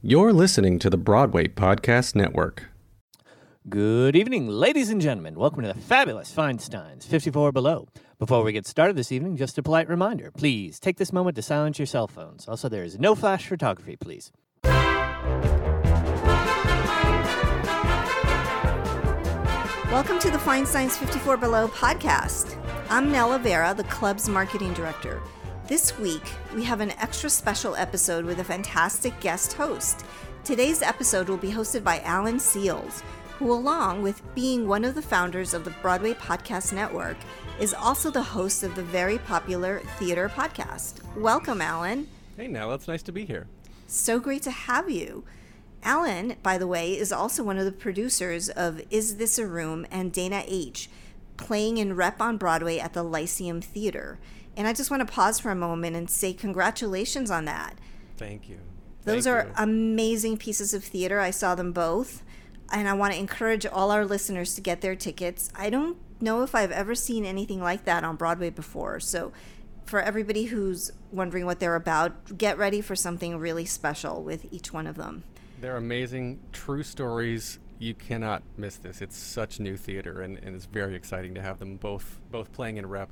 You're listening to the Broadway Podcast Network. Good evening, ladies and gentlemen. Welcome to the fabulous Feinstein's 54 Below. Before we get started this evening, just a polite reminder please take this moment to silence your cell phones. Also, there is no flash photography, please. Welcome to the Feinstein's 54 Below podcast. I'm Nella Vera, the club's marketing director. This week, we have an extra special episode with a fantastic guest host. Today's episode will be hosted by Alan Seales, who, along with being one of the founders of the Broadway Podcast Network, is also the host of the very popular theater podcast. Welcome, Alan. Hey, Nell, it's nice to be here. So great to have you. Alan, by the way, is also one of the producers of Is This a Room and Dana H., playing in Rep on Broadway at the Lyceum Theater. And I just want to pause for a moment and say congratulations on that. Thank you. Those Thank are you. amazing pieces of theater. I saw them both. And I want to encourage all our listeners to get their tickets. I don't know if I've ever seen anything like that on Broadway before. So, for everybody who's wondering what they're about, get ready for something really special with each one of them. They're amazing, true stories. You cannot miss this. It's such new theater, and, and it's very exciting to have them both both playing in rep.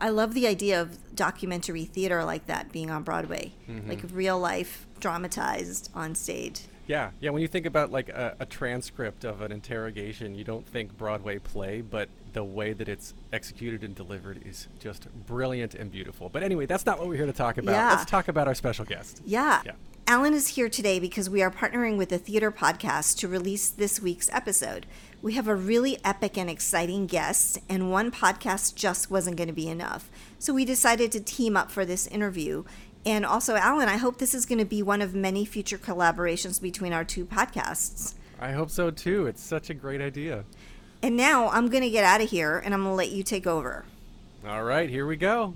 I love the idea of documentary theater like that being on Broadway, mm-hmm. like real life dramatized on stage. Yeah, yeah. When you think about like a, a transcript of an interrogation, you don't think Broadway play, but the way that it's executed and delivered is just brilliant and beautiful. But anyway, that's not what we're here to talk about. Yeah. Let's talk about our special guest. Yeah. Yeah. Alan is here today because we are partnering with the Theater Podcast to release this week's episode. We have a really epic and exciting guest, and one podcast just wasn't going to be enough. So we decided to team up for this interview. And also, Alan, I hope this is going to be one of many future collaborations between our two podcasts. I hope so too. It's such a great idea. And now I'm going to get out of here and I'm going to let you take over. All right, here we go.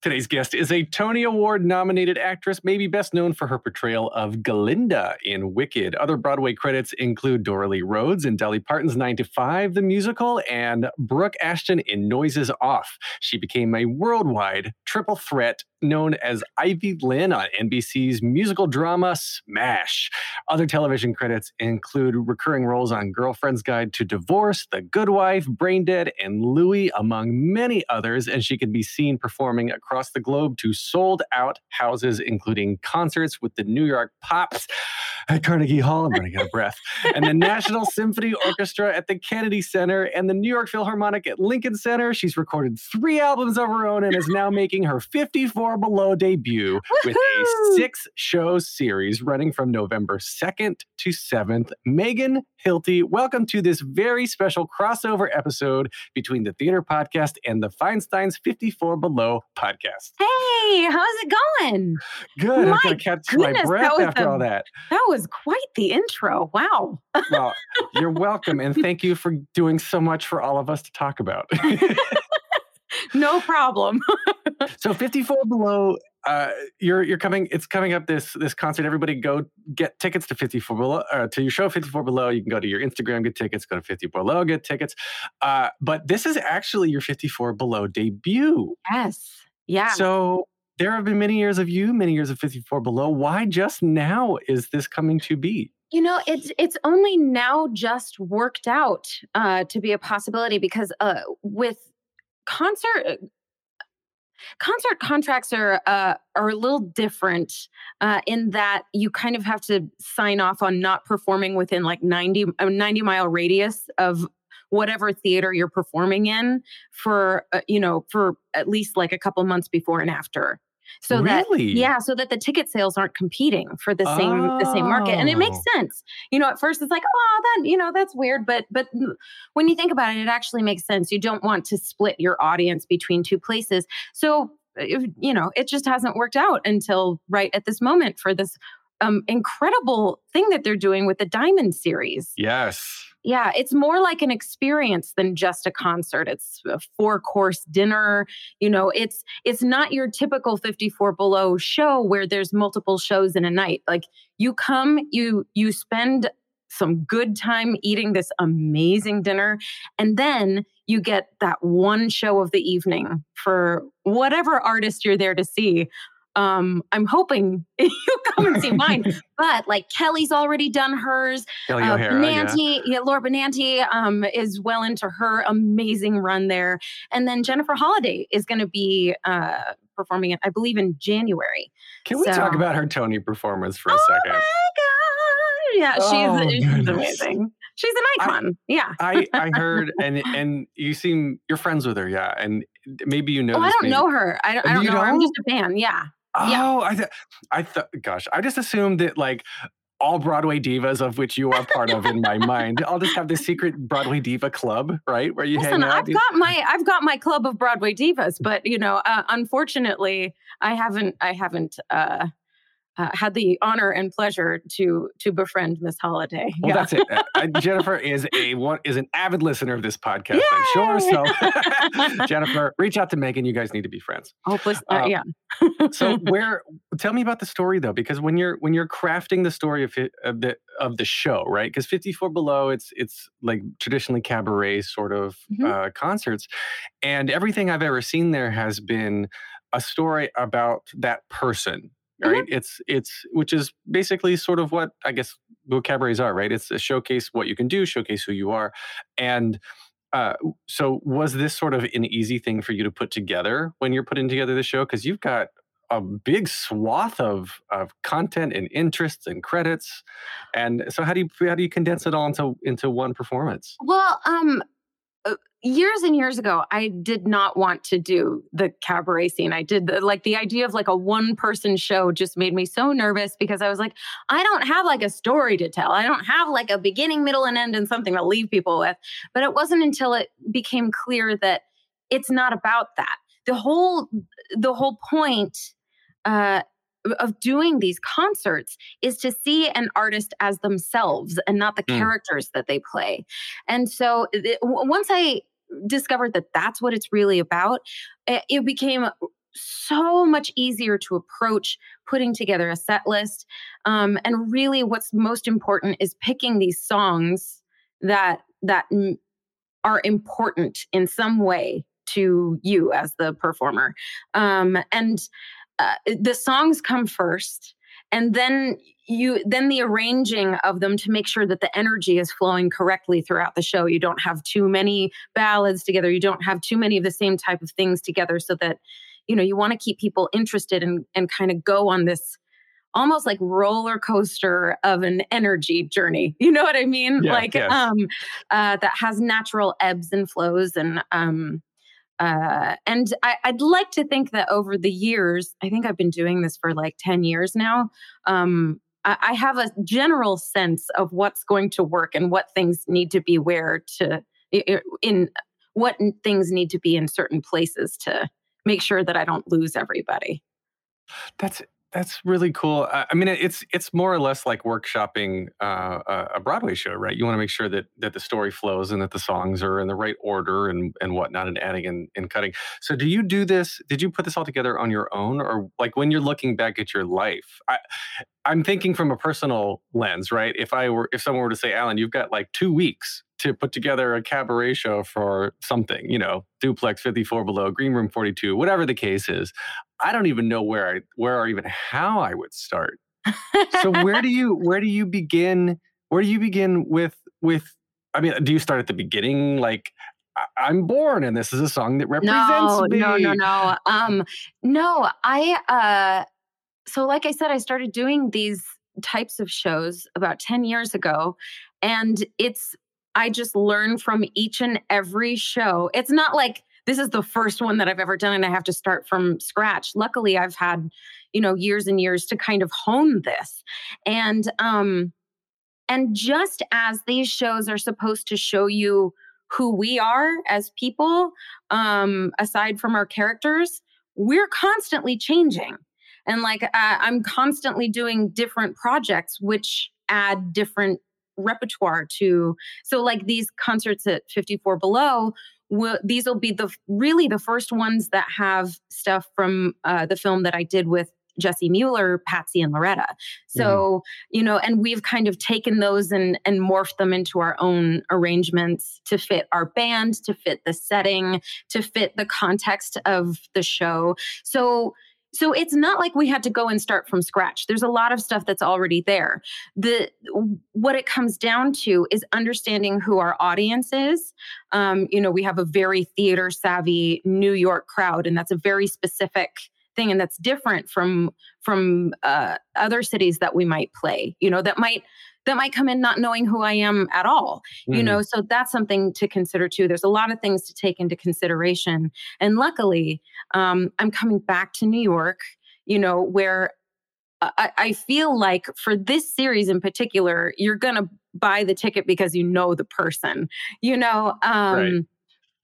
Today's guest is a Tony Award nominated actress, maybe best known for her portrayal of Galinda in Wicked. Other Broadway credits include Doralee Rhodes in Dolly Parton's 9 to 5, the musical, and Brooke Ashton in Noises Off. She became a worldwide triple threat known as Ivy Lynn on NBC's musical drama Smash. Other television credits include recurring roles on Girlfriend's Guide to Divorce, The Good Wife, Brain Dead, and Louie, among many others. And she can be seen performing across the globe to sold out houses, including concerts with the New York Pops at Carnegie Hall. I'm running out of breath. And the National Symphony Orchestra at the Kennedy Center and the New York Philharmonic at Lincoln Center. She's recorded three albums of her own and is now making her 54 Below debut with a six show series running from November 2nd to 7th. Megan Hilty, welcome to this very special crossover episode between the Theater Podcast and the Feinstein's 54 Below podcast. Hey, how's it going? Good. My going to catch my breath after all that. That was quite the intro. Wow. Well, you're welcome. And thank you for doing so much for all of us to talk about. No problem. so 54 below uh, you're you're coming it's coming up this this concert everybody go get tickets to 54 below uh, to your show 54 below you can go to your instagram get tickets go to 54 below get tickets uh, but this is actually your 54 below debut yes. Yeah. so there have been many years of you many years of 54 below. Why just now is this coming to be? You know, it's it's only now just worked out uh, to be a possibility because uh, with concert concert contracts are uh, are a little different uh, in that you kind of have to sign off on not performing within like 90 a 90 mile radius of whatever theater you're performing in for uh, you know for at least like a couple months before and after so that yeah so that the ticket sales aren't competing for the same the same market and it makes Oh. sense. You know at first it's like oh that you know that's weird but but when you think about it it actually makes sense. You don't want to split your audience between two places. So if- you know it just hasn't worked out until right at this moment for this um, incredible thing that they're doing with the diamond series. Yes yeah, it's more like an experience than just a concert. It's a four-course dinner. You know, it's it's not your typical 54 below show where there's multiple shows in a night. Like you come, you you spend some good time eating this amazing dinner and then you get that one show of the evening for whatever artist you're there to see. Um, I'm hoping you'll come and see mine. but like Kelly's already done hers. Kelly uh, O'Hara, Benanti, yeah. yeah, Laura Benanti um, is well into her amazing run there. And then Jennifer Holliday is going to be uh, performing it, I believe, in January. Can we talk about her Tony performance for a oh second? My God. Yeah, oh, she's, she's amazing. She's an icon. I, yeah. I, I heard and and you seem you're friends with her, yeah. And maybe you know. Oh, I don't maybe. know her. I, I don't know. Don't? Her. I'm just a fan. Yeah. Oh, yeah. I th- I thought, gosh, I just assumed that like all Broadway divas of which you are part of in my mind. I'll just have this secret Broadway diva club, right? Where you Listen, hang out. I've got my I've got my club of Broadway divas, but you know, uh, unfortunately, I haven't I haven't uh, uh, had the honor and pleasure to to befriend Miss Holliday. Well, yeah. that's it. Uh, uh Jennifer is a one is an avid listener of this podcast. Yay! I'm sure. So, Jennifer, reach out to Megan. You guys need to be friends. Oh, please, uh, yeah. so, where? Tell me about the story though, because when you're when you're crafting the story of, of the of the show, right? Because 54 Below, it's it's like traditionally cabaret sort of mm-hmm. uh, concerts, and everything I've ever seen there has been a story about that person. Right? Mm-hmm. It's it's which is basically sort of what I guess what cabarets are, right? It's a showcase what you can do, showcase who you are, and uh, so was this sort of an easy thing for you to put together when you're putting together the show? Because you've got a big swath of of content and interests and credits, and so how do you how do you condense it all into into one performance? Well, um, years and years ago, I did not want to do the cabaret scene. I did the, like the idea of like a one person show just made me so nervous because I was like, I don't have like a story to tell. I don't have like a beginning, middle, and end and something to leave people with. But it wasn't until it became clear that it's not about that. The whole the whole point uh, of doing these concerts is to see an artist as themselves and not the mm. characters that they play. And so it, once I discovered that that's what it's really about, it, it became so much easier to approach putting together a set list. Um, and really, what's most important is picking these songs that that m- are important in some way to you as the performer. Um, and uh, the songs come first and then you then the arranging of them to make sure that the energy is flowing correctly throughout the show. You don't have too many ballads together. You don't have too many of the same type of things together so that you know you want to keep people interested and and kind of go on this almost like roller coaster of an energy journey. You know what i mean? Yeah, like yes. um uh that has natural ebbs and flows and um uh, and I, would like to think that over the years, I think I've been doing this for like 10 years now. Um, I, I, have a general sense of what's going to work and what things need to be where to, in what things need to be in certain places to make sure that I don't lose everybody. That's that's really cool. I mean, it's it's more or less like workshopping uh, a Broadway show, right? You want to make sure that that the story flows and that the songs are in the right order and and whatnot, and adding and, and cutting. So, do you do this? Did you put this all together on your own, or like when you're looking back at your life? I, I'm thinking from a personal lens, right? If I were, if someone were to say, Alan, you've got like two weeks to put together a cabaret show for something, you know, duplex 54 below, green room 42, whatever the case is. I don't even know where I where or even how I would start. so where do you where do you begin? Where do you begin with with I mean, do you start at the beginning like I'm born and this is a song that represents no, me? No, no, no. Um no, I uh so like I said I started doing these types of shows about 10 years ago and it's I just learn from each and every show. It's not like this is the first one that I've ever done and I have to start from scratch. Luckily, I've had, you know, years and years to kind of hone this. And um and just as these shows are supposed to show you who we are as people, um aside from our characters, we're constantly changing. And like uh, I'm constantly doing different projects which add different repertoire to so like these concerts at 54 below will these will be the really the first ones that have stuff from uh, the film that I did with Jessie Mueller, Patsy, and Loretta. So, mm-hmm. you know, and we've kind of taken those and and morphed them into our own arrangements to fit our band, to fit the setting, to fit the context of the show. So so it's not like we had to go and start from scratch. There's a lot of stuff that's already there. The what it comes down to is understanding who our audience is. Um, you know we have a very theater savvy new york crowd and that's a very specific thing and that's different from from uh, other cities that we might play. You know that might that might come in not knowing who I am at all. Mm-hmm. You know, so that's something to consider too. There's a lot of things to take into consideration. And luckily, um, I'm coming back to New York, you know, where I, I feel like for this series in particular, you're going to buy the ticket because you know the person, you know. Um, right.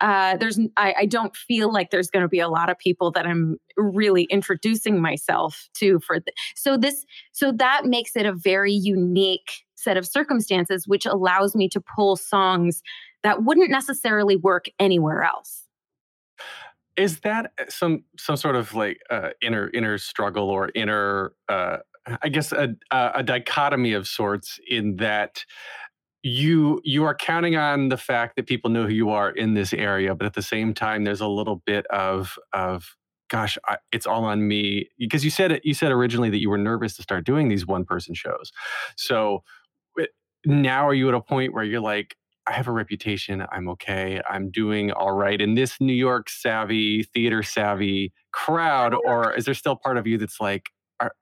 Uh, there's I, I, don't feel like there's going to be a lot of people that I'm really introducing myself to for th- so this so that makes it a very unique set of circumstances, which allows me to pull songs that wouldn't necessarily work anywhere else. Is that uh, some some sort of like uh, inner inner struggle or inner, uh, I guess, a, a dichotomy of sorts in that you you are counting on the fact that people know who you are in this area, but at the same time, there's a little bit of of gosh, I, it's all on me because you said it. You said originally that you were nervous to start doing these one person shows. So now are you at a point where you're like, I have a reputation. I'm okay. I'm doing all right in this New York savvy, theater savvy crowd? Or is there still part of you that's like, are,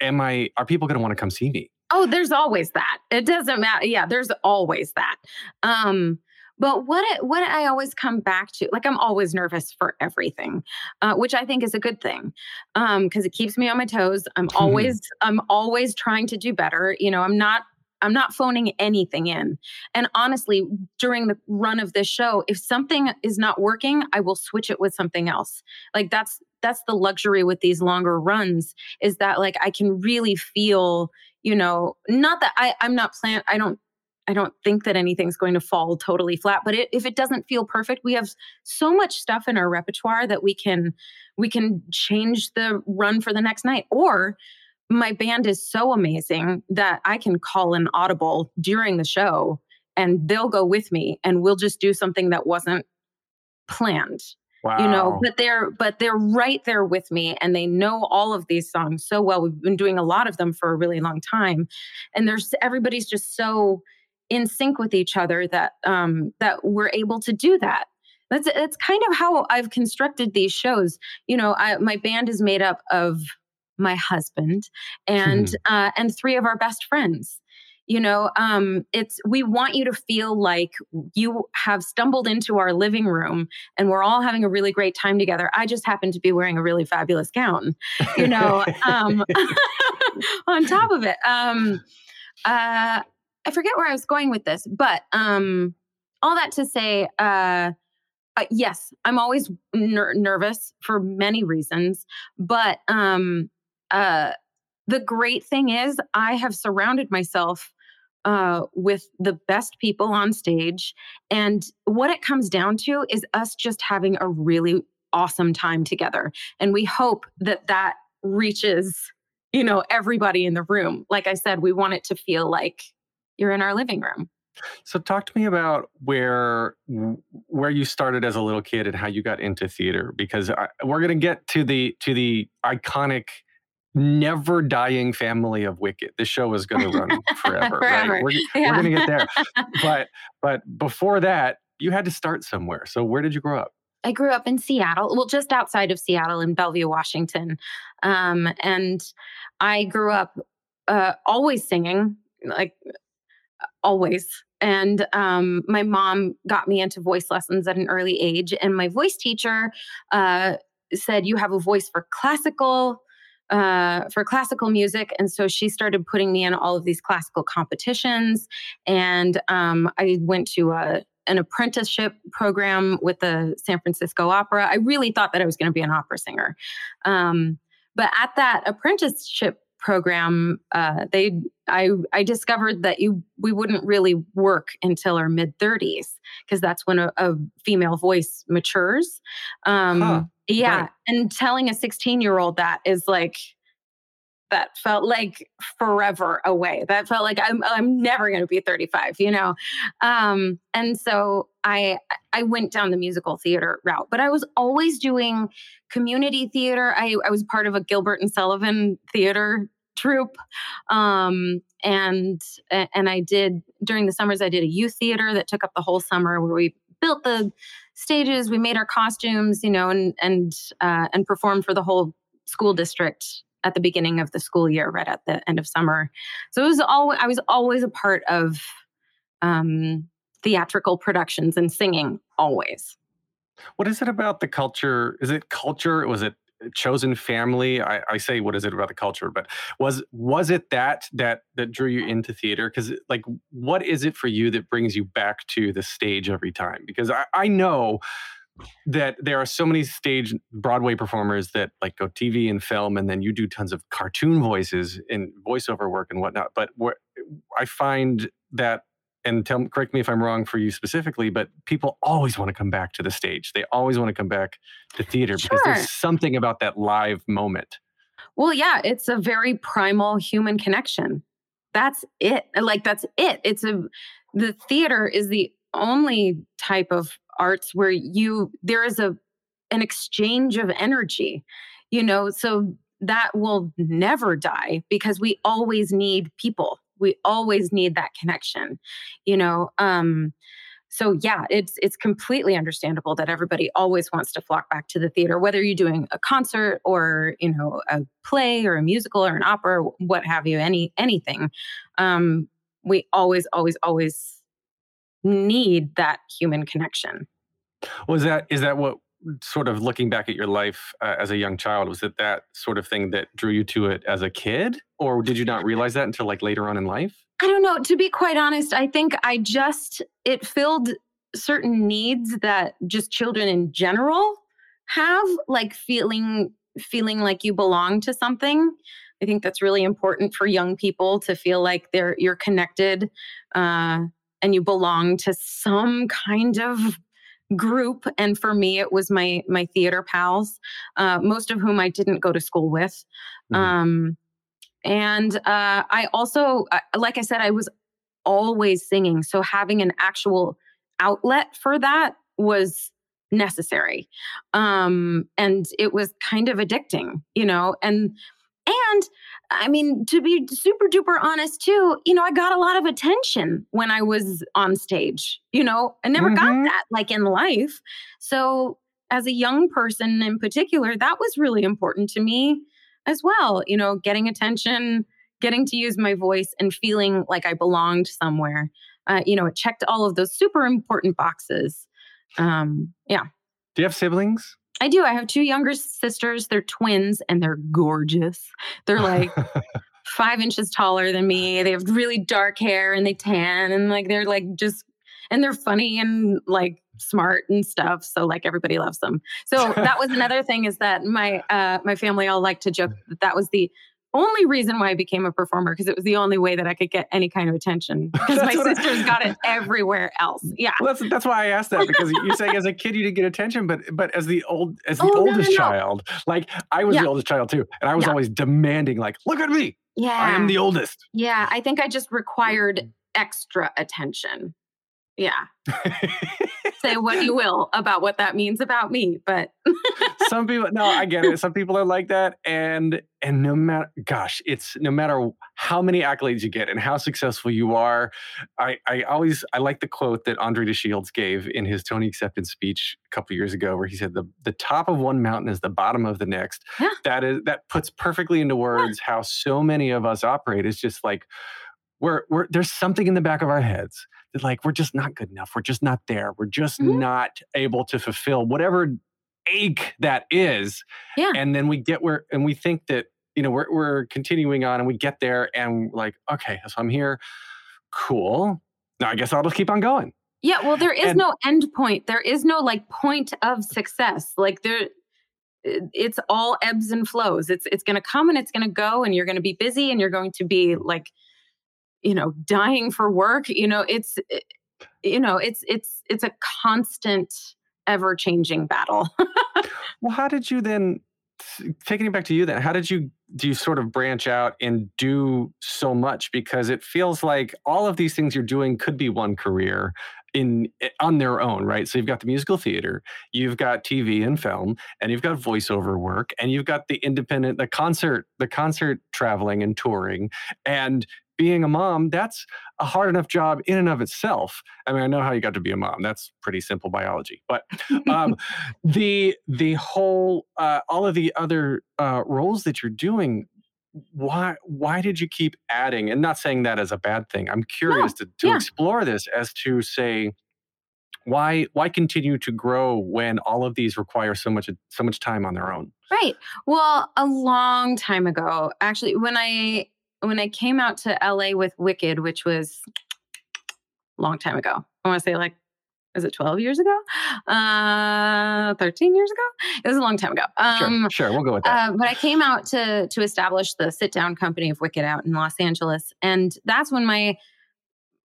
am I, are people going to want to come see me? Oh, there's always that. It doesn't matter. Yeah, there's always that. Um, but what it, what I always come back to, like I'm always nervous for everything, uh, which I think is a good thing, because um, it keeps me on my toes. I'm always I'm always trying to do better. You know, I'm not I'm not phoning anything in. And honestly, during the run of this show, if something is not working, I will switch it with something else. Like that's that's the luxury with these longer runs is that like I can really feel, you know, not that I I'm not plan I don't I don't think that anything's going to fall totally flat, but it, if it doesn't feel perfect, we have so much stuff in our repertoire that we can we can change the run for the next night or my band is so amazing that I can call an audible during the show and they'll go with me and we'll just do something that wasn't planned. Wow. You know, but they're but they're right there with me and they know all of these songs so well. We've been doing a lot of them for a really long time. And there's everybody's just so in sync with each other that um that we're able to do that. That's that's kind of how I've constructed these shows. You know, I, my band is made up of my husband, and mm-hmm. uh, and three of our best friends. You know, um, it's we want you to feel like you have stumbled into our living room and we're all having a really great time together. I just happen to be wearing a really fabulous gown, you know. um, on top of it, um, uh, I forget where I was going with this, but um, all that to say, uh, uh, yes, I'm always ner- nervous for many reasons, but um, uh, the great thing is, I have surrounded myself uh, with the best people on stage. And what it comes down to is us just having a really awesome time together. And we hope that that reaches, you know, everybody in the room. Like I said, we want it to feel like you're in our living room. So talk to me about where where you started as a little kid and how you got into theater because I, we're going to get to the to the iconic never dying family of Wicked. This show is going to run forever, forever. right? We're, yeah. we're going to get there. but but before that, you had to start somewhere. So where did you grow up? I grew up in Seattle, well, just outside of Seattle in Bellevue, Washington. Um, and I grew up uh, always singing, like always. And um, my mom got me into voice lessons at an early age. And my voice teacher uh, said, You have a voice for classical uh, for classical music. And so she started putting me in all of these classical competitions. And um, I went to a, an apprenticeship program with the San Francisco Opera. I really thought that I was going to be an opera singer. Um, but at that apprenticeship program, uh, they I I discovered that you we wouldn't really work until our mid 30s because that's when a, a, female voice matures. Um, huh. Yeah, right. and telling a 16 year old that is like that felt like forever away. That felt like I'm I'm never going to be 35, you know. Um, and so I I went down the musical theater route, but I was always doing community theater. I I was part of a Gilbert and Sullivan theater troupe um, and and i did during the summers i did a youth theater that took up the whole summer where we built the stages we made our costumes you know and and uh, and performed for the whole school district at the beginning of the school year right at the end of summer. So it was all i was always a part of um, theatrical productions and singing always. What is it about the culture is it culture was it chosen family I, I, say what is it about the culture but was was it that that that drew you into theater? Because like what is it for you that brings you back to the stage every time? Because i, I know that there are so many stage broadway performers that like go tv and film and then you do tons of cartoon voices and voiceover work and whatnot but what i find that and tell correct me if I'm wrong for you specifically, but people always want to come back to the stage. They always want to come back to theater sure. because there's something about that live moment. Well, yeah, it's a very primal human connection. That's it. Like that's it. It's a the theater is the only type of arts where you there is a an exchange of energy. You know, so that will never die because we always need people we always need that connection you know um so yeah it's it's completely understandable that everybody always wants to flock back to the theater whether you're doing a concert or you know a play or a musical or an opera what have you any anything um we always always always need that human connection. Was that is that what sort of looking back at your life uh, as a young child was it that sort of thing that drew you to it as a kid? Or did you not realize that until like later on in life? I don't know. To be quite honest i think i just it filled certain needs that just children in general have like feeling feeling like you belong to something. I think that's really important for young people to feel like they're you're connected uh, and you belong to some kind of group and for me it was my my theater pals uh, most of whom i didn't go to school with mm-hmm. um, and uh, i also uh, like i said i was always singing so having an actual outlet for that was necessary um, and it was kind of addicting you know and and I mean, to be super duper honest too, you know, I got a lot of attention when I was on stage. You know, I never mm-hmm. got that like in life. So, as a young person in particular, that was really important to me as well. You know, getting attention, getting to use my voice, and feeling like I belonged somewhere. Uh, you know, it checked all of those super important boxes. Um, yeah. Do you have siblings? I do. I have two younger sisters. They're twins and they're gorgeous. They're like five inches taller than me. They have really dark hair and they tan and like they're like just and they're funny and like smart and stuff. So like everybody loves them. So that was another thing is that my uh my family all like to joke that that was the only reason why I became a performer because it was the only way that I could get any kind of attention because my sisters I, got it everywhere else. Yeah, well, that's that's why I asked that because you're saying as a kid you didn't get attention, but but as the old as the oh, oldest no, no, no. child, like I was yeah. the oldest child too, and I was yeah. always demanding like, look at me, yeah, I am the oldest. Yeah, I think I just required mm. extra attention. Yeah. Say what you will about what that means about me, but some people no, I get it. Some people are like that and and no matter gosh, it's no matter how many accolades you get and how successful you are, I I always I like the quote that Andre de Shields gave in his Tony acceptance speech a couple years ago where he said the the top of one mountain is the bottom of the next. Yeah. That is that puts perfectly into words yeah. how so many of us operate. It's just like we're, we're there's something in the back of our heads like we're just not good enough. We're just not there. We're just mm-hmm. not able to fulfill whatever ache that is. Yeah. And then we get where and we think that you know we're we're continuing on and we get there and like okay, so I'm here. Cool. Now I guess I'll just keep on going. Yeah, well there is and, no end point. There is no like point of success. Like there it's all ebbs and flows. It's it's going to come and it's going to go and you're going to be busy and you're going to be like you know dying for work you know it's eh, you know it's it's it's a constant ever changing battle. Well how did you then taking it back to you then how did you do you sort of branch out and do so much? Because it feels like all of these things you're doing could be one career in eh, on their own right? So you've got the musical theater you've got tv and film and you've got voiceover work and you've got the independent the concert the concert traveling and touring and being a mom, that's a hard enough job in and of itself. I mean, I know how you got to be a mom. That's pretty simple biology. But um, the the whole uh, all of the other uh, roles that you're doing, why why did you keep adding? And not saying that as a bad thing. I'm curious to, to yeah. explore this as to say why why continue to grow when all of these require so much so much time on their own right well a long time ago actually when i when I came out to LA with Wicked, which was a long time ago. I want to say like is it 12 years ago? Uh, 13 years ago? It was a long time ago. Um, sure, sure, we'll go with that. Uh, but I came out to to establish the sit down company of Wicked out in Los Angeles, and that's when my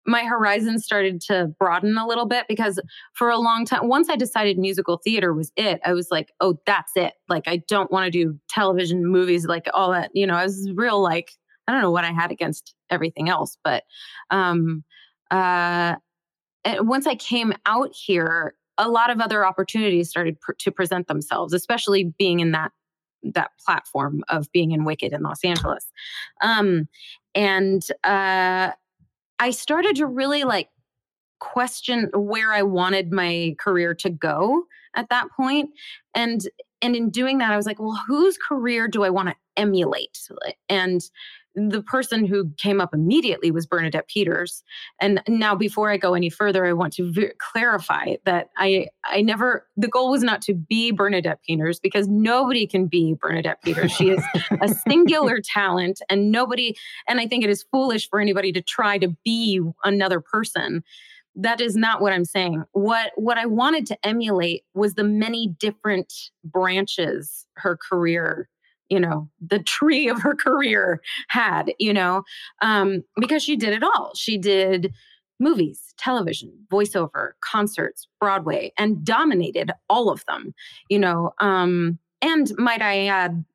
my horizons started to broaden a little bit because for a long time once i decided musical theater was it i was like oh that's it like i don't want to do television movies like all that you know i was real like I don't know what I had against everything else, but um, uh, once I came out here, a lot of other opportunities started pr- to present themselves, especially being in that that platform of being in Wicked in Los Angeles. Um, and uh, I started to really like question where I wanted my career to go at that point. And and in doing that, I was like, well, whose career do I want to emulate? And the person who came up immediately was Bernadette Peters. And now, before I go any further, I want to v- clarify that I I never the goal was not to be Bernadette Peters because nobody can be Bernadette Peters. She is a singular talent, and nobody. And I think it is foolish for anybody to try to be another person. That is not what I'm saying. What what I wanted to emulate was the many different branches her career you know the tree of her career had you know um, because she did it all. She did movies television voiceover concerts broadway and dominated all of them you know um, and might i add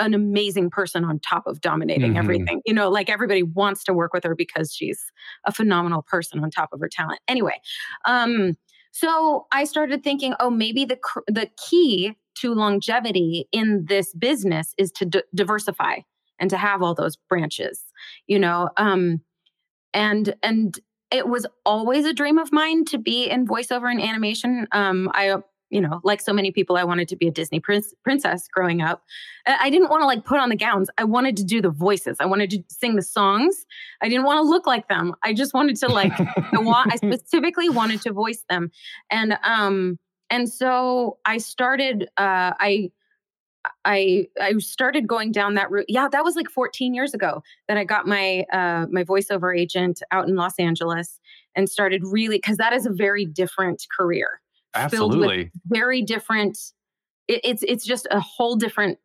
an amazing person on top of dominating mm-hmm. everything. You know like everybody wants to work with her because she's a phenomenal person on top of her talent. Anyway um so i started thinking oh maybe the the key to longevity in this business is to d- diversify and to have all those branches you know um and and it was always a dream of mine to be in voiceover and animation. Um i you know like so many people i wanted to be a disney prince, princess growing up. I didn't want to like put on the gowns. I wanted to do the voices. I wanted to sing the songs. I didn't want to look like them. I just wanted to like i want i specifically wanted to voice them. And um and so I started, uh, I, I I started going down that route. Yeah, that was like 14 years ago that I got my uh, my voiceover agent out in Los Angeles and started really because that is a very different career. Absolutely, very different. It, it's it's just a whole different.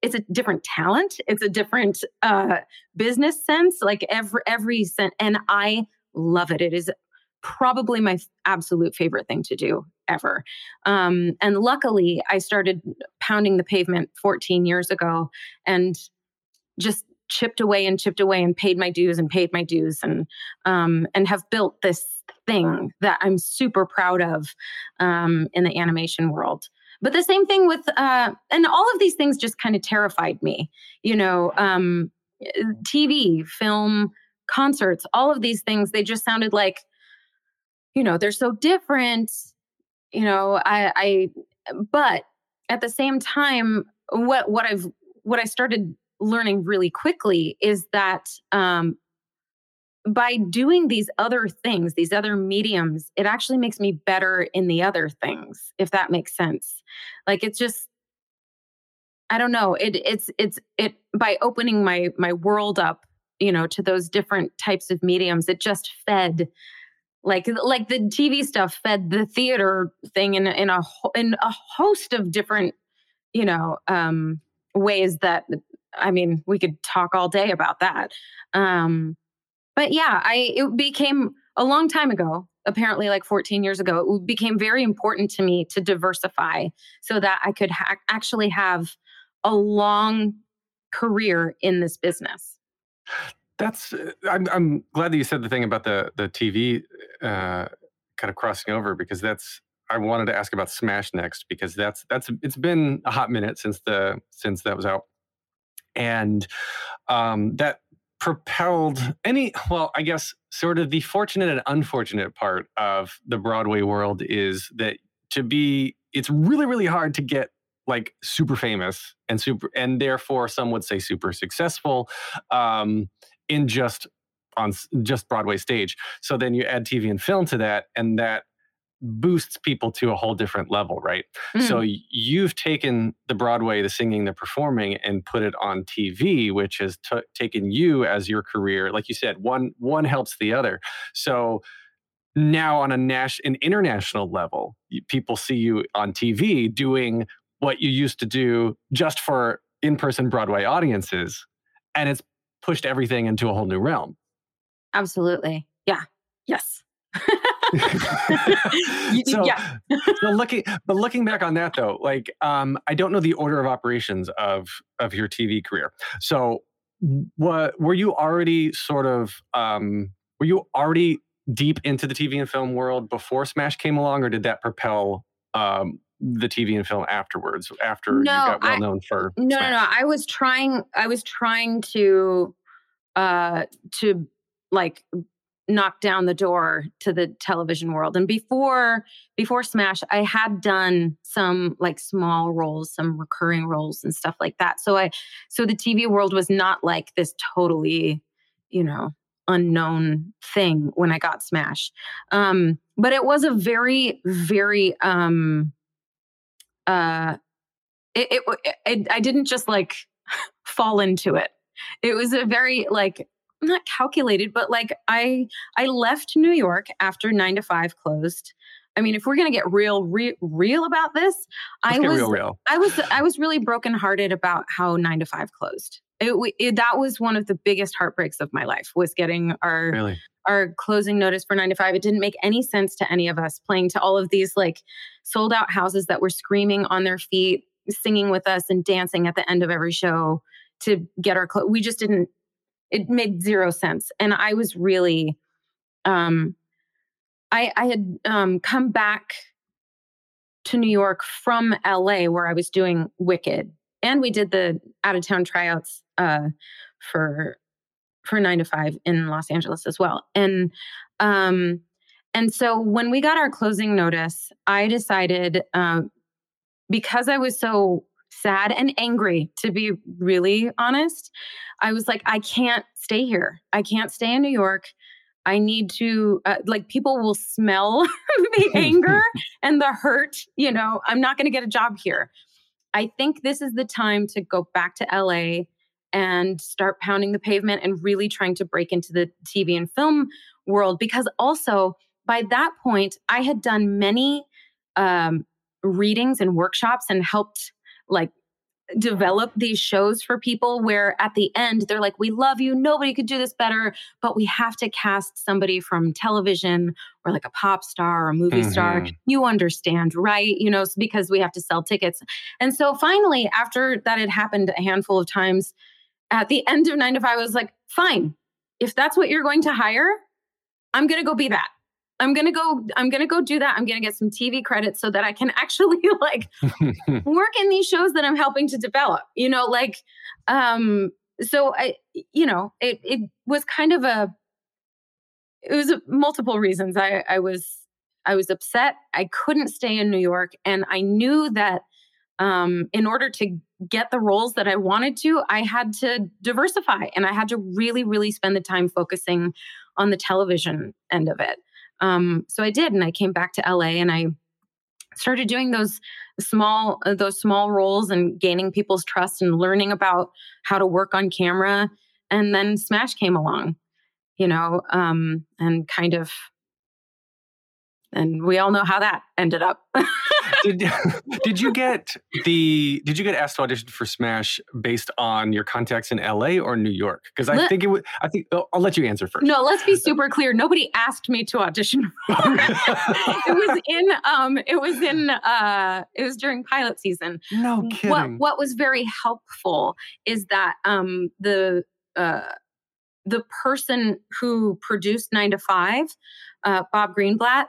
It's a different talent. It's a different uh, business sense. Like every every sense, and I love it. It is probably my absolute favorite thing to do ever. Um, and luckily, I started pounding the pavement 14 years ago and just chipped away and chipped away and paid my dues and paid my dues and um, and have built this thing that I'm super proud of um, in the animation world. But the same thing with uh, and all of these things just kind of terrified me. You know, um, TV, film, concerts, all of these things they just sounded like you know they're so different you know i i but at the same time what what i've what i started learning really quickly is that um by doing these other things these other mediums it actually makes me better in the other things if that makes sense. Like it's just i don't know it it's it's it by opening my my world up you know to those different types of mediums it just fed like like the TV stuff fed the theater thing in in a in a host of different you know um, ways that I mean we could talk all day about that. Um, but yeah, I it became a long time ago. apparently like 14 years ago, it became very important to me to diversify so that I could ha- actually have a long career in this business. That's uh, I'm I'm glad that you said the thing about the the TV uh, kind of crossing over because that's I wanted to ask about Smash next because that's that's it's been a hot minute since the since that was out, and um, that propelled any well i guess sort of the fortunate and unfortunate part of the broadway world is that to be it's really really hard to get like super famous and super and therefore some would say super successful um in just on just broadway stage so then you add tv and film to that and that boosts people to a whole different level, right? Mm. So you've taken the Broadway, the singing, the performing, and put it on TV, which has t- taken you as your career. Like you said, one one helps the other. So now on a national, an international level, people see you on TV doing what you used to do just for in-person Broadway audiences, and it's pushed everything into a whole new realm. Absolutely. Yeah. Yes. so, yeah. so looking, but looking back on that though, like um, I don't know the order of operations of of your TV career. So, what were you already sort of um, were you already deep into the TV and film world before Smash came along, or did that propel um, the TV and film afterwards? After no, you got well known for no, Smash? no, no. I was trying. I was trying to uh to like knock down the door to the television world and before before smash i had done some like small roles some recurring roles and stuff like that so i so the tv world was not like this totally you know unknown thing when i got smash um but it was a very very um uh it, it, it i didn't just like fall into it it was a very like not calculated, but like I I left New York after nine to five closed. I mean, if we're gonna get real, real, real about this, Let's I was, real, real. I was, I was really brokenhearted about how nine to five closed. It, it, that was one of the biggest heartbreaks of my life was getting our really? our closing notice for nine to five. It didn't make any sense to any of us playing to all of these like sold out houses that were screaming on their feet, singing with us and dancing at the end of every show to get our clothes. We just didn't it made zero sense. And I was really, um, I, I had um, come back to New York from LA where I was doing Wicked, and we did the out of town tryouts uh, for for nine to five in Los Angeles as well. And um, and so when we got our closing notice, I decided uh, because I was so sad and angry, to be really honest. I was like, I can't stay here. I can't stay in New York. I need to, uh, like, people will smell the anger and the hurt. You know, I'm not going to get a job here. I think this is the time to go back to LA and start pounding the pavement and really trying to break into the TV and film world. Because also, by that point, I had done many um, readings and workshops and helped like develop these shows for people where at the end they're like we love you. Nobody could do this better. But we have to cast somebody from television or like a pop star or a movie mm-hmm. star you understand right? You know because we have to sell tickets. And so finally after that had happened a handful of times at the end of 9 to 5 I was like fine. If that's what you're going to hire I'm going to go be that I'm gonna go. I'm gonna go do that. I'm gonna get some TV credits so that I can actually like work in these shows that I'm helping to develop. You know, like, um, so I, you know, it it was kind of a. It was multiple reasons. I I was I was upset. I couldn't stay in New York, and I knew that um, in order to get the roles that I wanted to, I had to diversify, and I had to really, really spend the time focusing on the television end of it. Um, so I did, and I came back to LA and I started doing those small uh, those small roles and gaining people's trust and learning about how to work on camera. And then Smash came along, you know, um, and kind of and we all know how that ended up. did, did you get the did you get asked to audition for Smash based on your contacts in LA or New York? Because I Let- think it would I think oh, I'll let you answer first. no, let's be super clear. Nobody asked me to audition. It. was in um it was in uh it was during pilot season. no kidding. What what was very helpful is that um the uh the person who produced 9 to 5 uh Bob Greenblatt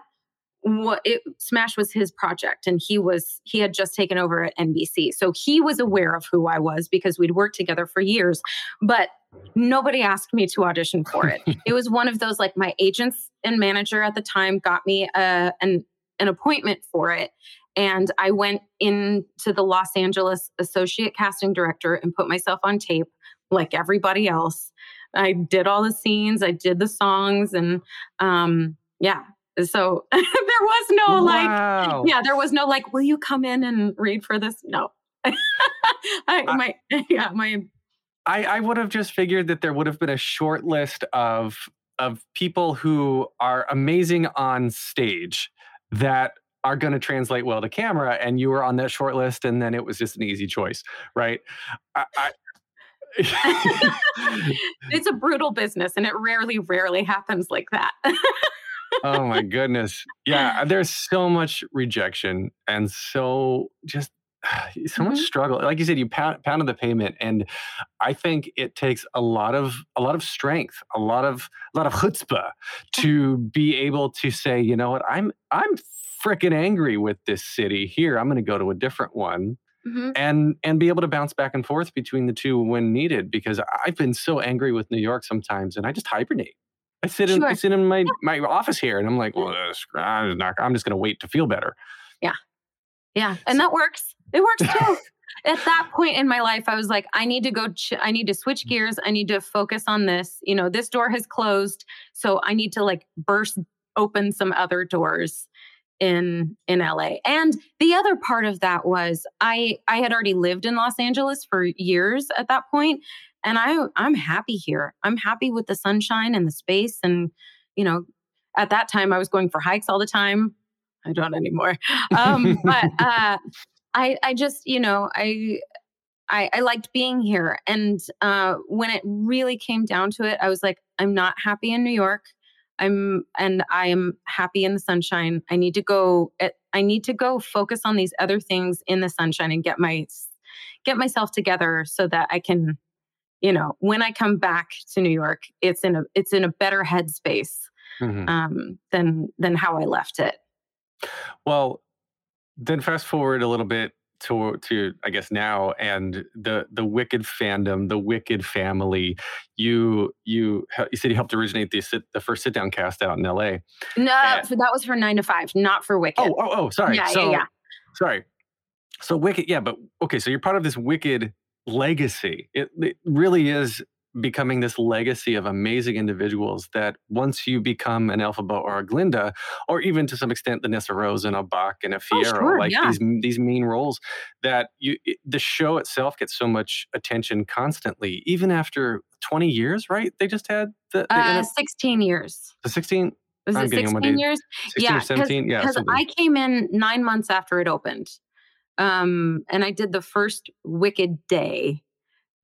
what it Smash was his project and he was he had just taken over at NBC. So he was aware of who I was because we'd worked together for years, but nobody asked me to audition for it. it was one of those like my agents and manager at the time got me a, an an appointment for it and I went into the Los Angeles associate casting director and put myself on tape like everybody else. I did all the scenes, I did the songs and um yeah. So there was no like yeah, there was no like, will you come in and read for this? No. I, my yeah, my I, I would have just figured that there would have been a short list of of people who are amazing on stage that are going to translate well to camera, and you were on that short list, and then it was just an easy choice, right? I, I, it's a brutal business and it rarely, rarely happens like that. Oh my goodness, yeah. There's so much rejection and so just so much Mhm. struggle. Like you said, you pound, pounded the pavement, and I think it takes a lot of a lot of strength, a lot of a lot of chutzpah to be able to say, you know what, I'm I'm freaking angry with this city here. I'm going to go to a different one, Mhm. and and be able to bounce back and forth between the two when needed. Because I've been so angry with New York sometimes, and I just hibernate. I sit in I sit in my my office here, and I'm like, well, uh, I'm not. I'm just going to wait to feel better. Yeah, yeah, and that works. It works too. At that point in my life, I was like, I need to go. Ch- I need to switch gears. I need to focus on this. You know, this door has closed, so I need to like burst open some other doors in in LA. And the other part of that was I I had already lived in Los Angeles for years at that point, and I I'm happy here. I'm happy with the sunshine and the space, and you know, at that time I was going for hikes all the time. I don't anymore. Um, but uh, I I just you know I. I, I liked being here. And uh, when it really came down to it, I was like, I'm not happy in New York. I'm and I am happy in the sunshine. I need to go. I need to go focus on these other things in the sunshine and get my get myself together so that I can, you know, when I come back to New York, it's in a it's in a better headspace Mhm. um, than than how I left it. Well, then fast forward a little bit to to I guess now and the the Wicked fandom, the Wicked family. You you you said you helped originate the sit, the first sit down cast out in L.A. No, And- that was for nine to five, not for Wicked. Oh oh oh, sorry. Yeah, yeah, yeah. Sorry. So Wicked, yeah, but okay. So you're part of this Wicked legacy. It, it really is becoming this legacy of amazing individuals that once you become an Elphaba or a Glinda, or even to some extent the Nessarose and a Boq and a Oh, Fiyero, sure, like yeah. these these mean roles, that you it, the show itself gets so much attention constantly, even after 20 years, right? They just had the the, Uh, inter- 16 years. the 16, Was I'm it getting on 16 days. years? 16 Yeah, or 'cause- 17, yeah, Because. I came in nine months after it opened. Um, and I did the first Wicked Day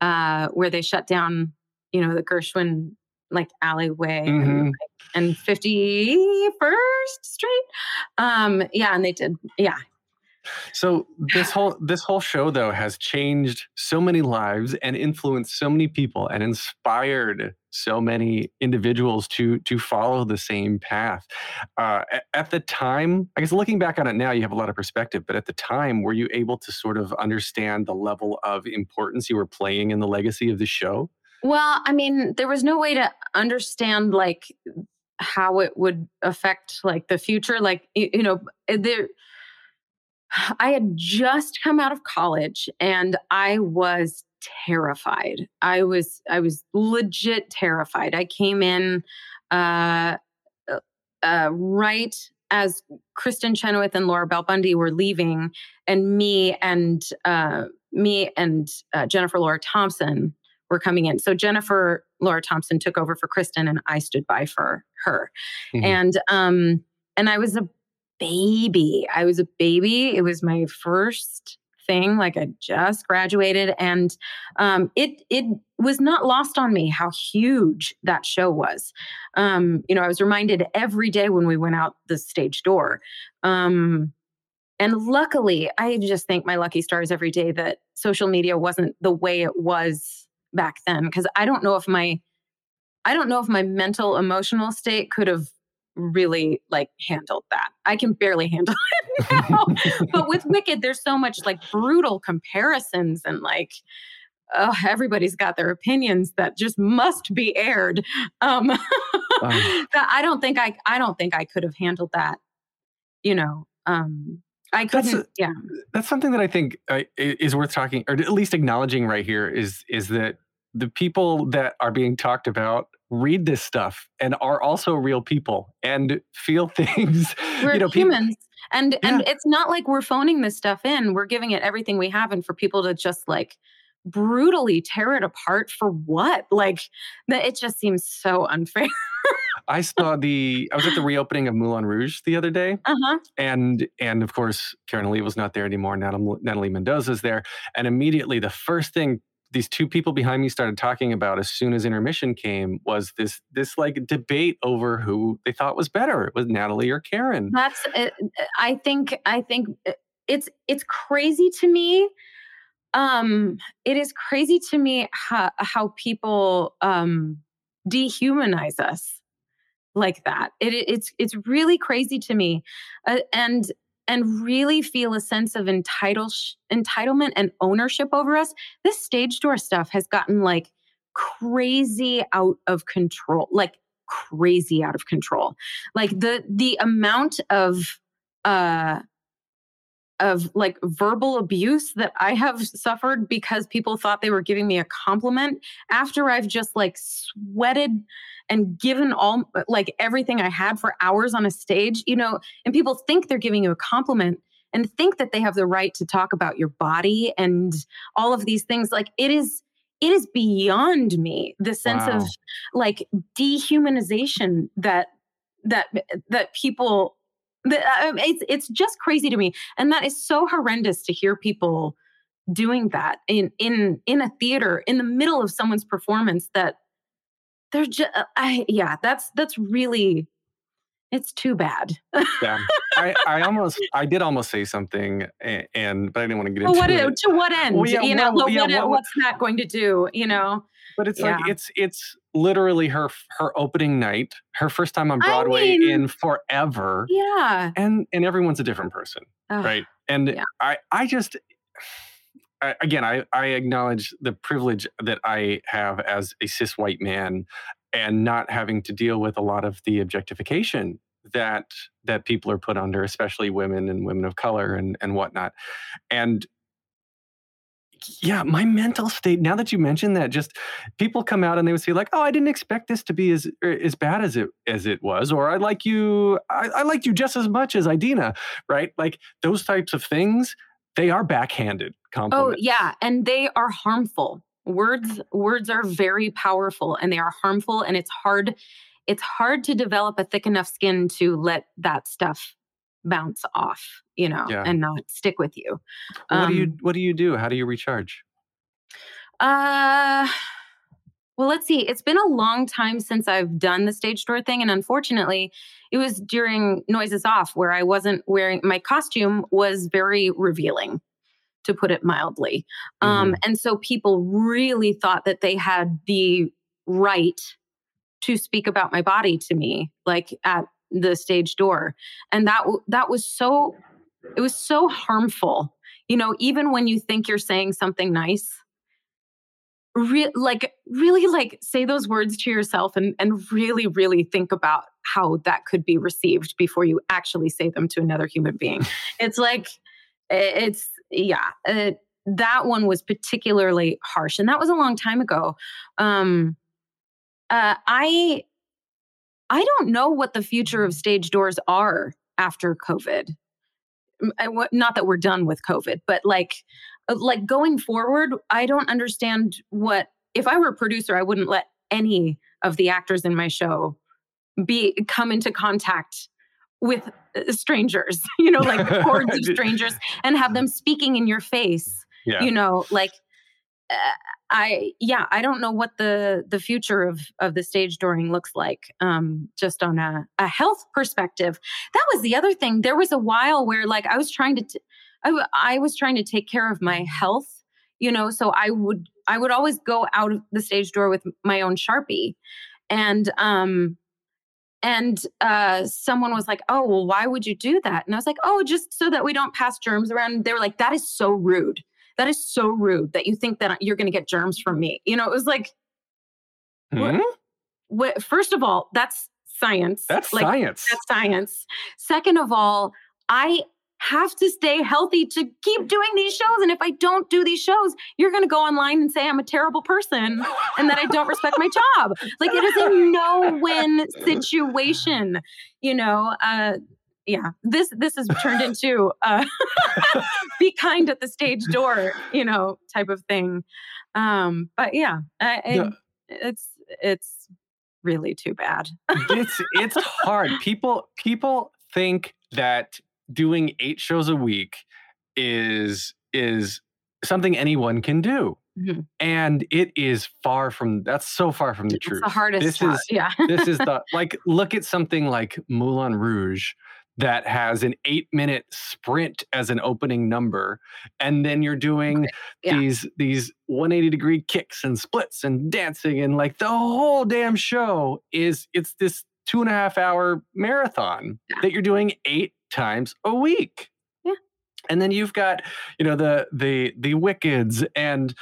uh, where they shut down, you know, the Gershwin like alleyway and, Mhm. and 51st Street. Um, yeah, and they did. Yeah. So this whole this whole show though has changed so many lives and influenced so many people and inspired so many individuals to to follow the same path. Uh, at the time, I guess looking back on it now, you have a lot of perspective. But at the time, were you able to sort of understand the level of importance you were playing in the legacy of the show? Well, I mean, there was no way to understand like how it would affect like the future. Like you, you know, there. I had just come out of college and I was terrified. I was I was legit terrified. I came in uh, uh, uh, right as Kristin Chenoweth and Laura Bell Bundy were leaving, and me and uh, me and uh, Jennifer Laura Thompson were coming in. So Jennifer Laura Thompson took over for Kristen, and I stood by for her. Mhm. And um, and I was a baby. I was a baby. It was my first thing like i just graduated and um, it it was not lost on me how huge that show was um, you know i was reminded every day when we went out the stage door um, and luckily i just thank my lucky stars every day that social media wasn't the way it was back then because i don't know if my i don't know if my mental emotional state could have really like handled that. I can barely handle it now. but with Wicked, there's so much like brutal comparisons and like oh, everybody's got their opinions that just must be aired. Um. I don't think I I don't think I could have handled that. You know, um, I couldn't. That's, yeah, that's something that I think uh, is worth talking, or at least acknowledging right here. Is is that the people that are being talked about read this stuff and are also real people and feel things. We're you know, humans. People, and yeah. and it's not like we're phoning this stuff in. We're giving it everything we have and for people to just like brutally tear it apart for what? Like that it just seems so unfair. I saw the I was at the reopening of Moulin Rouge the other day. Uh-huh. And and of course Karen Lee was not there anymore. Natalie, Natalie Mendoza's there. And immediately the first thing these two people behind me started talking about as soon as intermission came was this this like debate over who they thought was better. It was natalie or karen. That's uh, i think i think uh, it's it's crazy to me um it is crazy to me how how people um dehumanize us like that. It, it's it's really crazy to me. Uh, and and really feel a sense of entitle, entitlement and ownership over us, this stage door stuff has gotten like crazy out of control, like crazy out of control. Like the the amount of uh of like verbal abuse that I have suffered because people thought they were giving me a compliment after I've just like sweated and given all like everything I had for hours on a stage, you know, and people think they're giving you a compliment and think that they have the right to talk about your body and all of these things. Like it is it is beyond me the sense wow. of like dehumanization that that that people it's it's just crazy to me and that is so horrendous to hear people doing that in in in a theater in the middle of someone's performance that they're just uh, I yeah, that's that's really it's too bad. yeah, I, I almost, I did almost say something, and, and but I didn't want to get into what, it. To what end? Well, yeah, you know, well, yeah, what, what's that going to do? You know. But it's yeah. like it's it's literally her her opening night, her first time on Broadway I mean, in forever. Yeah. And and everyone's a different person, right? And I I just I, again, I, I acknowledge the privilege that I have as a cis white man and not having to deal with a lot of the objectification that that people are put under, especially women and women of color and, and whatnot. And yeah, my mental state, now that you mentioned that, just people come out and they would say, like, oh, I didn't expect this to be as er, as bad as it as it was, or I like you, I, I liked you just as much as Idina, right? Like those types of things they are backhanded oh, compliments. Oh yeah, and they are harmful. Words words are very powerful and they are harmful and it's hard it's hard to develop a thick enough skin to let that stuff bounce off, you know, yeah. and not stick with you. What um, do you um what do you do? How do you recharge? Uh well, let's see. It's been a long time since I've done the stage door thing. And unfortunately, it was during Noises Off where I wasn't wearing my costume was very revealing, to put it mildly. Um, mm-hmm. Um, and so people really thought that they had the right to speak about my body to me, like at the stage door. And that that was so it was so harmful. You know, even when you think you're saying something nice, re- like really like say those words to yourself and and really really think about how that could be received before you actually say them to another human being it's like it's yeah it, that one was particularly harsh and that was a long time ago um uh i i don't know what the future of stage doors are after covid not that we're done with covid but like uh, like going forward, I don't understand what if I were a producer, I wouldn't let any of the actors in my show be come into contact with uh, strangers, you know, like hordes of strangers and have them speaking in your face. Yeah. You know, like I yeah, I don't know what the the future of of the stage dooring looks like. Um, just on a a health perspective, that was the other thing. There was a while where like I was trying to, t- I, w- I was trying to take care of my health. You know, so I would I would always go out of the stage door with my own sharpie, and um, and uh, someone was like, "Oh, well, why would you do that?" And I was like, "Oh, just so that we don't pass germs around." They were like, "That is so rude." That is so rude that you think that you're going to get germs from me. You know, it was like, Hmm? what, first of all, that's science. That's like, science. That's science. Second of all, I have to stay healthy to keep doing these shows. And if I don't do these shows, you're going to go online and say I'm a terrible person and that I don't respect my job. Like it is a no win situation, you know. Uh, yeah, this this has turned into uh, be kind at the stage door, you know, type of thing. Um, but yeah, I, I, Yeah. it's it's really too bad. it's it's hard. People people think that doing eight shows a week is is something anyone can do. Mhm. And it is far from that's so far from the It's truth. the hardest This part. is yeah. this is the like look at something like Moulin Rouge that has an eight minute sprint as an opening number and then you're doing yeah. these these 180 degree kicks and splits and dancing and like the whole damn show is it's this two and a half hour marathon Yeah. that you're doing eight times a week Yeah. and then you've got you know the the the wickeds and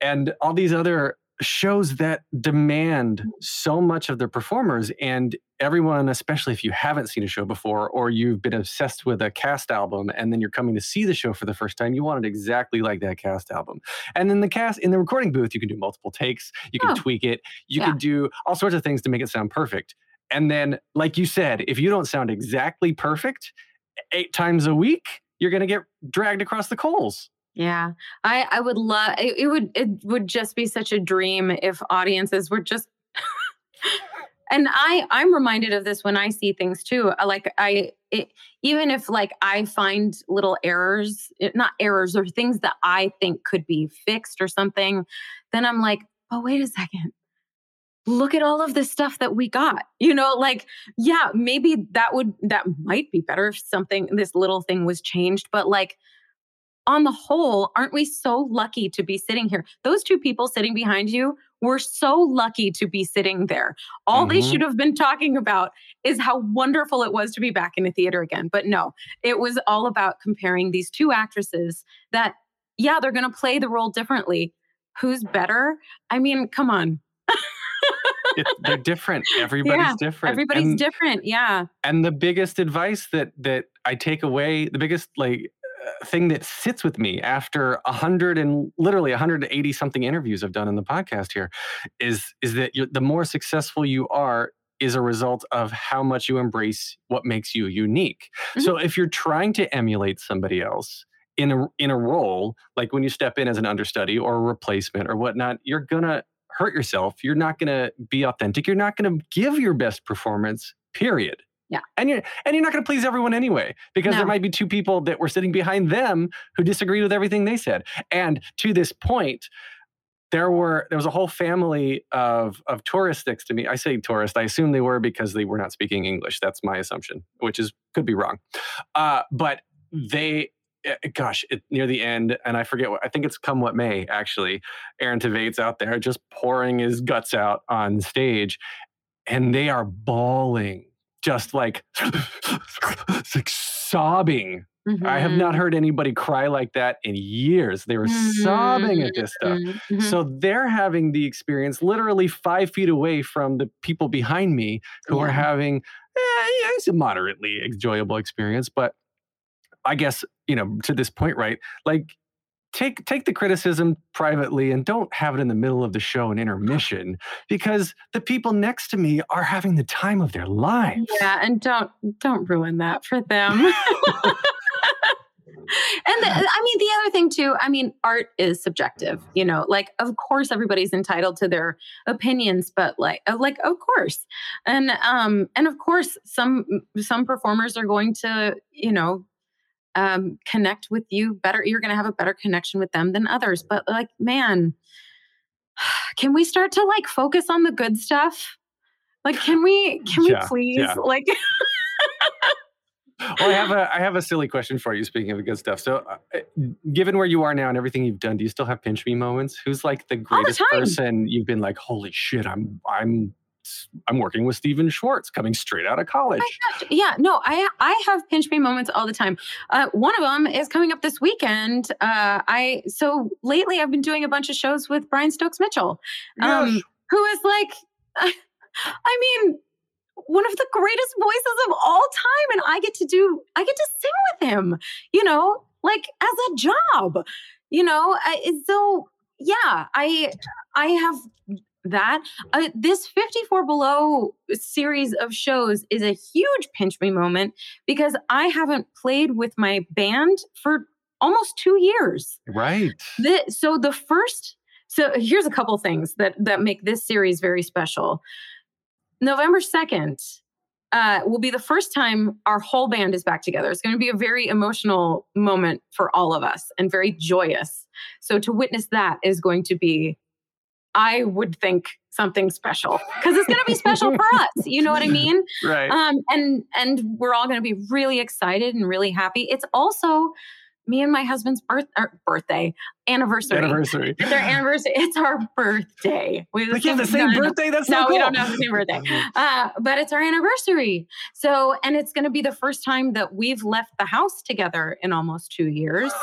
and all these other shows that demand so much of their performers and everyone especially if you haven't seen a show before or you've been obsessed with a cast album and then you're coming to see the show for the first time you want it exactly like that cast album and then the cast in the recording booth you can do multiple takes you can Oh. tweak it you Yeah. can do all sorts of things to make it sound perfect and then like you said if you don't sound exactly perfect eight times a week you're going to get dragged across the coals Yeah, I I would love it, it. Would it would just be such a dream if audiences were just. and I I'm reminded of this when I see things too. Uh, Like I it, even if like I find little errors, not errors or things that I think could be fixed or something, then I'm like, oh wait a second. Look at all of this stuff that we got. You know, like yeah, maybe that would that might be better if something this little thing was changed, but like on the whole, aren't we so lucky to be sitting here? Those two people sitting behind you were so lucky to be sitting there. All they Mhm. should have been talking about is how wonderful it was to be back in a theater again. But no, it was all about comparing these two actresses that, yeah, they're going to play the role differently. Who's better? I mean, come on. it, they're different everybody's Yeah, different Everybody's and, different. Yeah. and the biggest advice that that i take away the biggest like thing that sits with me after a hundred and literally 180 something interviews i've done in the podcast here is is that you're, the more successful you are is a result of how much you embrace what makes you unique. So mm-hmm. if you're trying to emulate somebody else in a in a role like when you step in as an understudy or a replacement or whatnot you're gonna hurt yourself. You're not gonna be authentic. You're not gonna give your best performance period Yeah. and you're and you're not gonna please everyone anyway because there might be two people that were sitting behind them who disagreed with everything they said and to this point there were there was a whole family of of tourists next to me. I say tourist. I assume they were because they were not speaking English. That's my assumption, which is could be wrong. Uh, but they, eh, gosh, it, near the end, and I forget what I think it's come what may. Actually, Aaron Tveit out there just pouring his guts out on stage, and they are bawling, just like, like sobbing I have not heard anybody cry like that in years. They were sobbing at this stuff. Mhm, mhm. So they're having the experience literally five feet away from the people behind me who are having eh, yeah, it's a moderately enjoyable experience. But I guess, you know, to this point, right? Like take take the criticism privately and don't have it in the middle of the show and intermission because the people next to me are having the time of their lives. Yeah, and don't don't ruin that for them. the, I mean, the other thing too, I mean, art is subjective, you know, like, of course, everybody's entitled to their opinions, but like, uh, like, of course. And, um, and of course, some, some performers are going to, you know, um, connect with you better. You're going to have a better connection with them than others. But like, man, can we start to like focus on the good stuff? Like, can we, can Yeah, we please, yeah. like, well, I have a I have a silly question for you. Speaking of the good stuff, so uh, given where you are now and everything you've done, do you still have pinch me moments? Who's like the the greatest time. person you've been like, holy shit, I'm I'm I'm working with Stephen Schwartz, coming straight out of college. yeah, no, I I have pinch me moments all the time. Uh, one of them is coming up this weekend. Uh, I so lately I've been doing a bunch of shows with Brian Stokes Mitchell, um, Yes. who is like, I mean, one of the greatest voices of all time, and I get to do I get to sing with him. You know, like as a job. You know, I, so yeah, I I have that. Uh, this 54 Below series of shows is a huge pinch me moment because I haven't played with my band for almost two years. Right. The, so the first, so here's a couple things that that make this series very special. November 2nd uh, will be the first time our whole band is back together. It's going to be a very emotional moment for all of us and very joyous. So to witness that is going to be, I would think, something special because it's going to be special for us. You know what I mean? Right. um, and and we're all going to be really excited and really happy. It's also me and my husband's birth er, birthday anniversary. Anniversary. It's our anniversary. It's our birthday. We Like have the same no, no, no. birthday. That's No, so we don't have the same birthday. Uh, but it's our anniversary. So, and it's going to be the first time that we've left the house together in almost two years.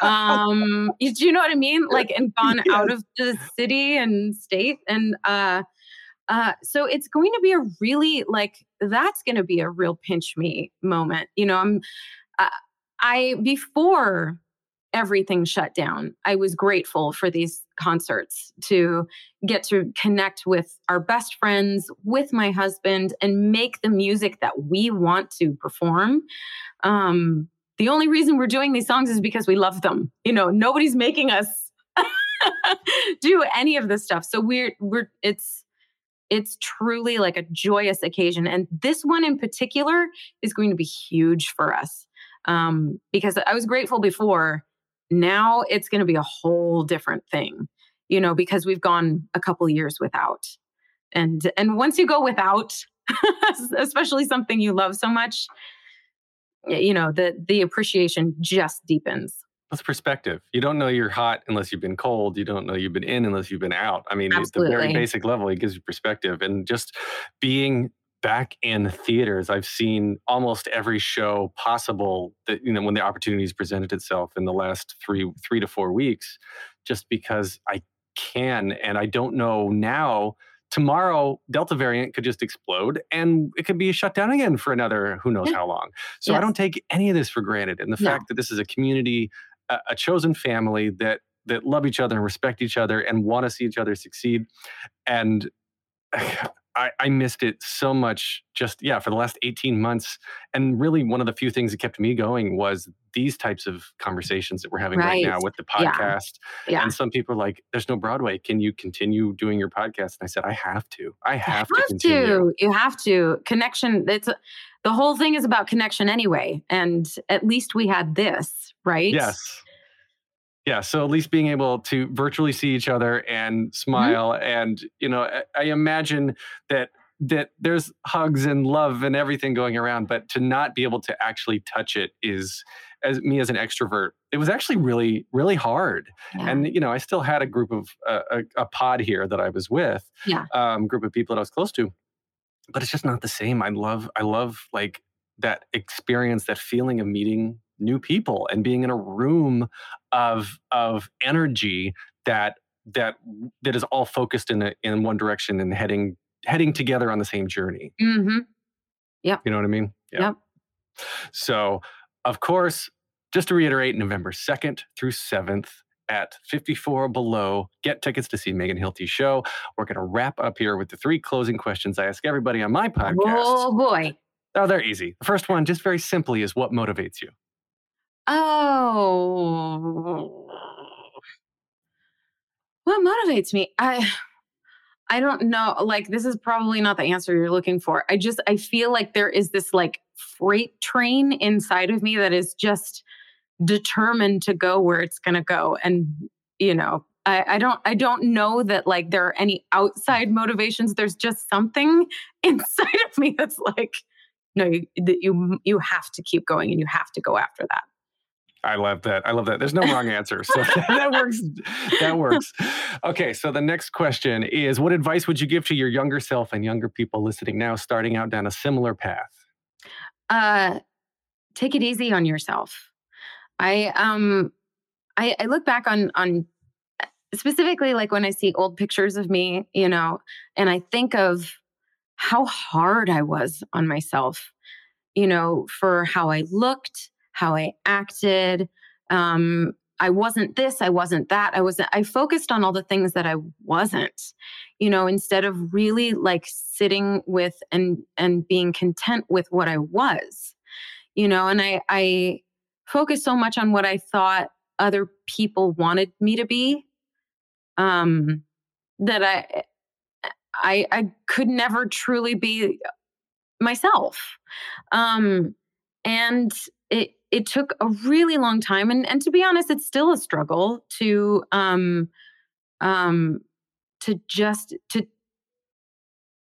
Um, you- do you know what I mean? Like, and gone out of the city and state. And uh, uh, so it's going to be a really like that's going to be a real pinch me moment. You know, I'm uh, I before everything shut down, I was grateful for these concerts to get to connect with our best friends, with my husband, and make the music that we want to perform. Um, the only reason we're doing these songs is because we love them. You know, nobody's making us do any of this stuff. So we're we're it's it's truly like a joyous occasion, and this one in particular is going to be huge for us um, because I was grateful before. Now it's going to be a whole different thing, you know, because we've gone a couple years without, and and once you go without, especially something you love so much, you know, the the appreciation just deepens. That's perspective. You don't know you're hot unless you've been cold. You don't know you've been in unless you've been out. I mean, at the very basic level, it gives you perspective. And just being back in theaters, I've seen almost every show possible that, you know, when the opportunities presented itself in the last three, three to four weeks, just because I can. And I don't know now. Tomorrow, Delta variant could just explode and it could be shut down again for another who knows how long. So I don't take any of this for granted. And the No. fact that this is a community a, a chosen family that that love each other and respect each other and want to see each other succeed. And I, I missed it so much just yeah for the last 18 months and really one of the few things that kept me going was these types of conversations that we're having right, now with the podcast Yeah. and some people are like there's no broadway can you continue doing your podcast and i said i have to i have, to have continue to. You have to. Connection. It's the whole thing is about connection anyway. And at least we had this, right? Yes. Yeah. So at least being able to virtually see each other and smile, and you know, I, I imagine that that there's hugs and love and everything going around, but to not be able to actually touch it is, as me as an extrovert, it was actually really really hard. Yeah. And you know, I still had a group of uh, a, a pod here that I was with, Yeah. um, group of people that I was close to, but it's just not the same. I love I love like that experience, that feeling of meeting new people and being in a room of of energy that that that is all focused in a, in one direction and heading heading together on the same journey. hmm You know what I mean? Yep. So, of course, just to reiterate, November 2nd through 7th at 54 Below. Get tickets to see Megan Hilty's show. We're going to wrap up here with the three closing questions I ask everybody on my podcast. Oh boy. Oh, they're easy. The first one, just very simply, is what motivates you? Oh. What motivates me? I I don't know. Like this is probably not the answer you're looking for. I just I feel like there is this like freight train inside of me that is just determined to go where it's going to go and you know I, I, don't i don't know that like there are any outside motivations there's just something inside of me that's like no you, you you have to keep going and you have to go after that I love that. I love that. There's no wrong answer. So that works. That works. Okay. So the next question is What advice would you give to your younger self and younger people listening now, starting out down a similar path? Uh, take it easy on yourself. I um I, I look back on on specifically like when I see old pictures of me, you know, and I think of how hard I was on myself, you know, for how I looked, how I acted. Um, I wasn't this, I wasn't that. I wasn't, I focused on all the things that I wasn't, you know, instead of really like sitting with and and being content with what I was, you know, and I I focused so much on what I thought other people wanted me to be um, that I, I I could never truly be myself. Um, and it it took a really long time and and to be honest it's still a struggle to um um to just to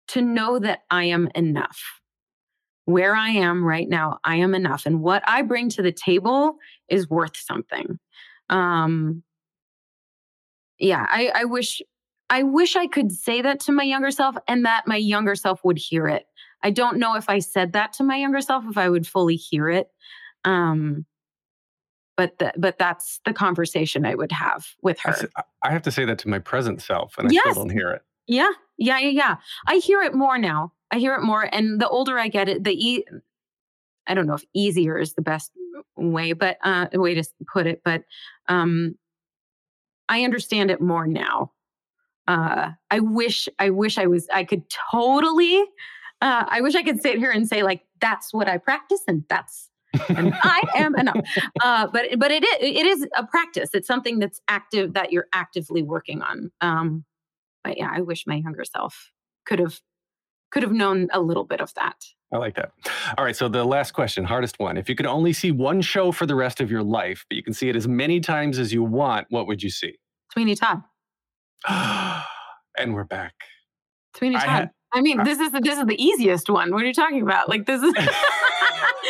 to know that I am enough where I am right now, I am enough. And what I bring to the table is worth something. Um, yeah, I, I wish I wish I could say that to my younger self and that my younger self would hear it. I don't know if I said that to my younger self, if I would fully hear it. Um, but the, but that's the conversation I would have with her. I have to say that to my present self, and I still don't hear it. Yeah, yeah, yeah, yeah. I hear it more now. I hear it more, and the older I get, it the e. I don't know if easier is the best way, but uh, way to put it. But um, I understand it more now. Uh, I wish, I wish I was, I could totally. Uh, I wish I could sit here and say like that's what I practice and that's and I am enough. Uh, but but it is it is a practice. It's something that's active that you're actively working on. Um, but yeah, I wish my younger self could have could have known a little bit of that. I like that. All right. So the last question, hardest one. If you could only see one show for the rest of your life, but you can see it as many times as you want, what would you see? Sweeney Todd. and we're back. Sweeney Todd. I, had, I mean, uh, this is the, this is the easiest one. What are you talking about? Like this is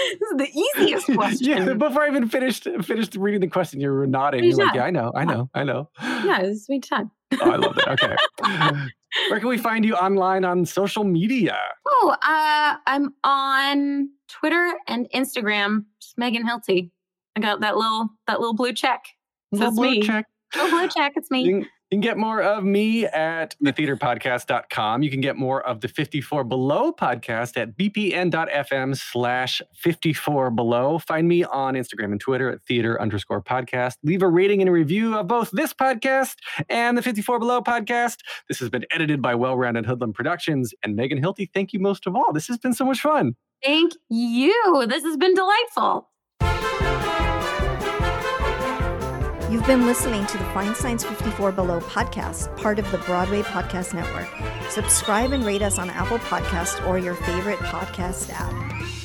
this is the easiest question. yeah. Before I even finished finished reading the question, you were nodding. You're like, yeah, I know, I know, I know. Yeah, it's Sweeney Todd. oh, I love it. Okay. Where can we find you online on social media? Oh, uh, I'm on Twitter and Instagram. Just Megan Hilty. I got that little that little blue check. Little blue me. check. Little blue check. It's me. You can, you can get more of me at thetheaterpodcast.com. You can get more of the 54 Below podcast at bpn.fm slash 54 Below. Find me on Instagram and Twitter at theater underscore podcast. Leave a rating and a review of both this podcast and the 54 Below podcast. This has been edited by Well Rounded Hoodlum Productions. And Megan Hilty, thank you most of all. This has been so much fun. Thank you. This has been delightful. You've been listening to the Feinstein's 54 Below podcast, part of the Broadway Podcast Network. Subscribe and rate us on Apple Podcast or your favorite podcast app.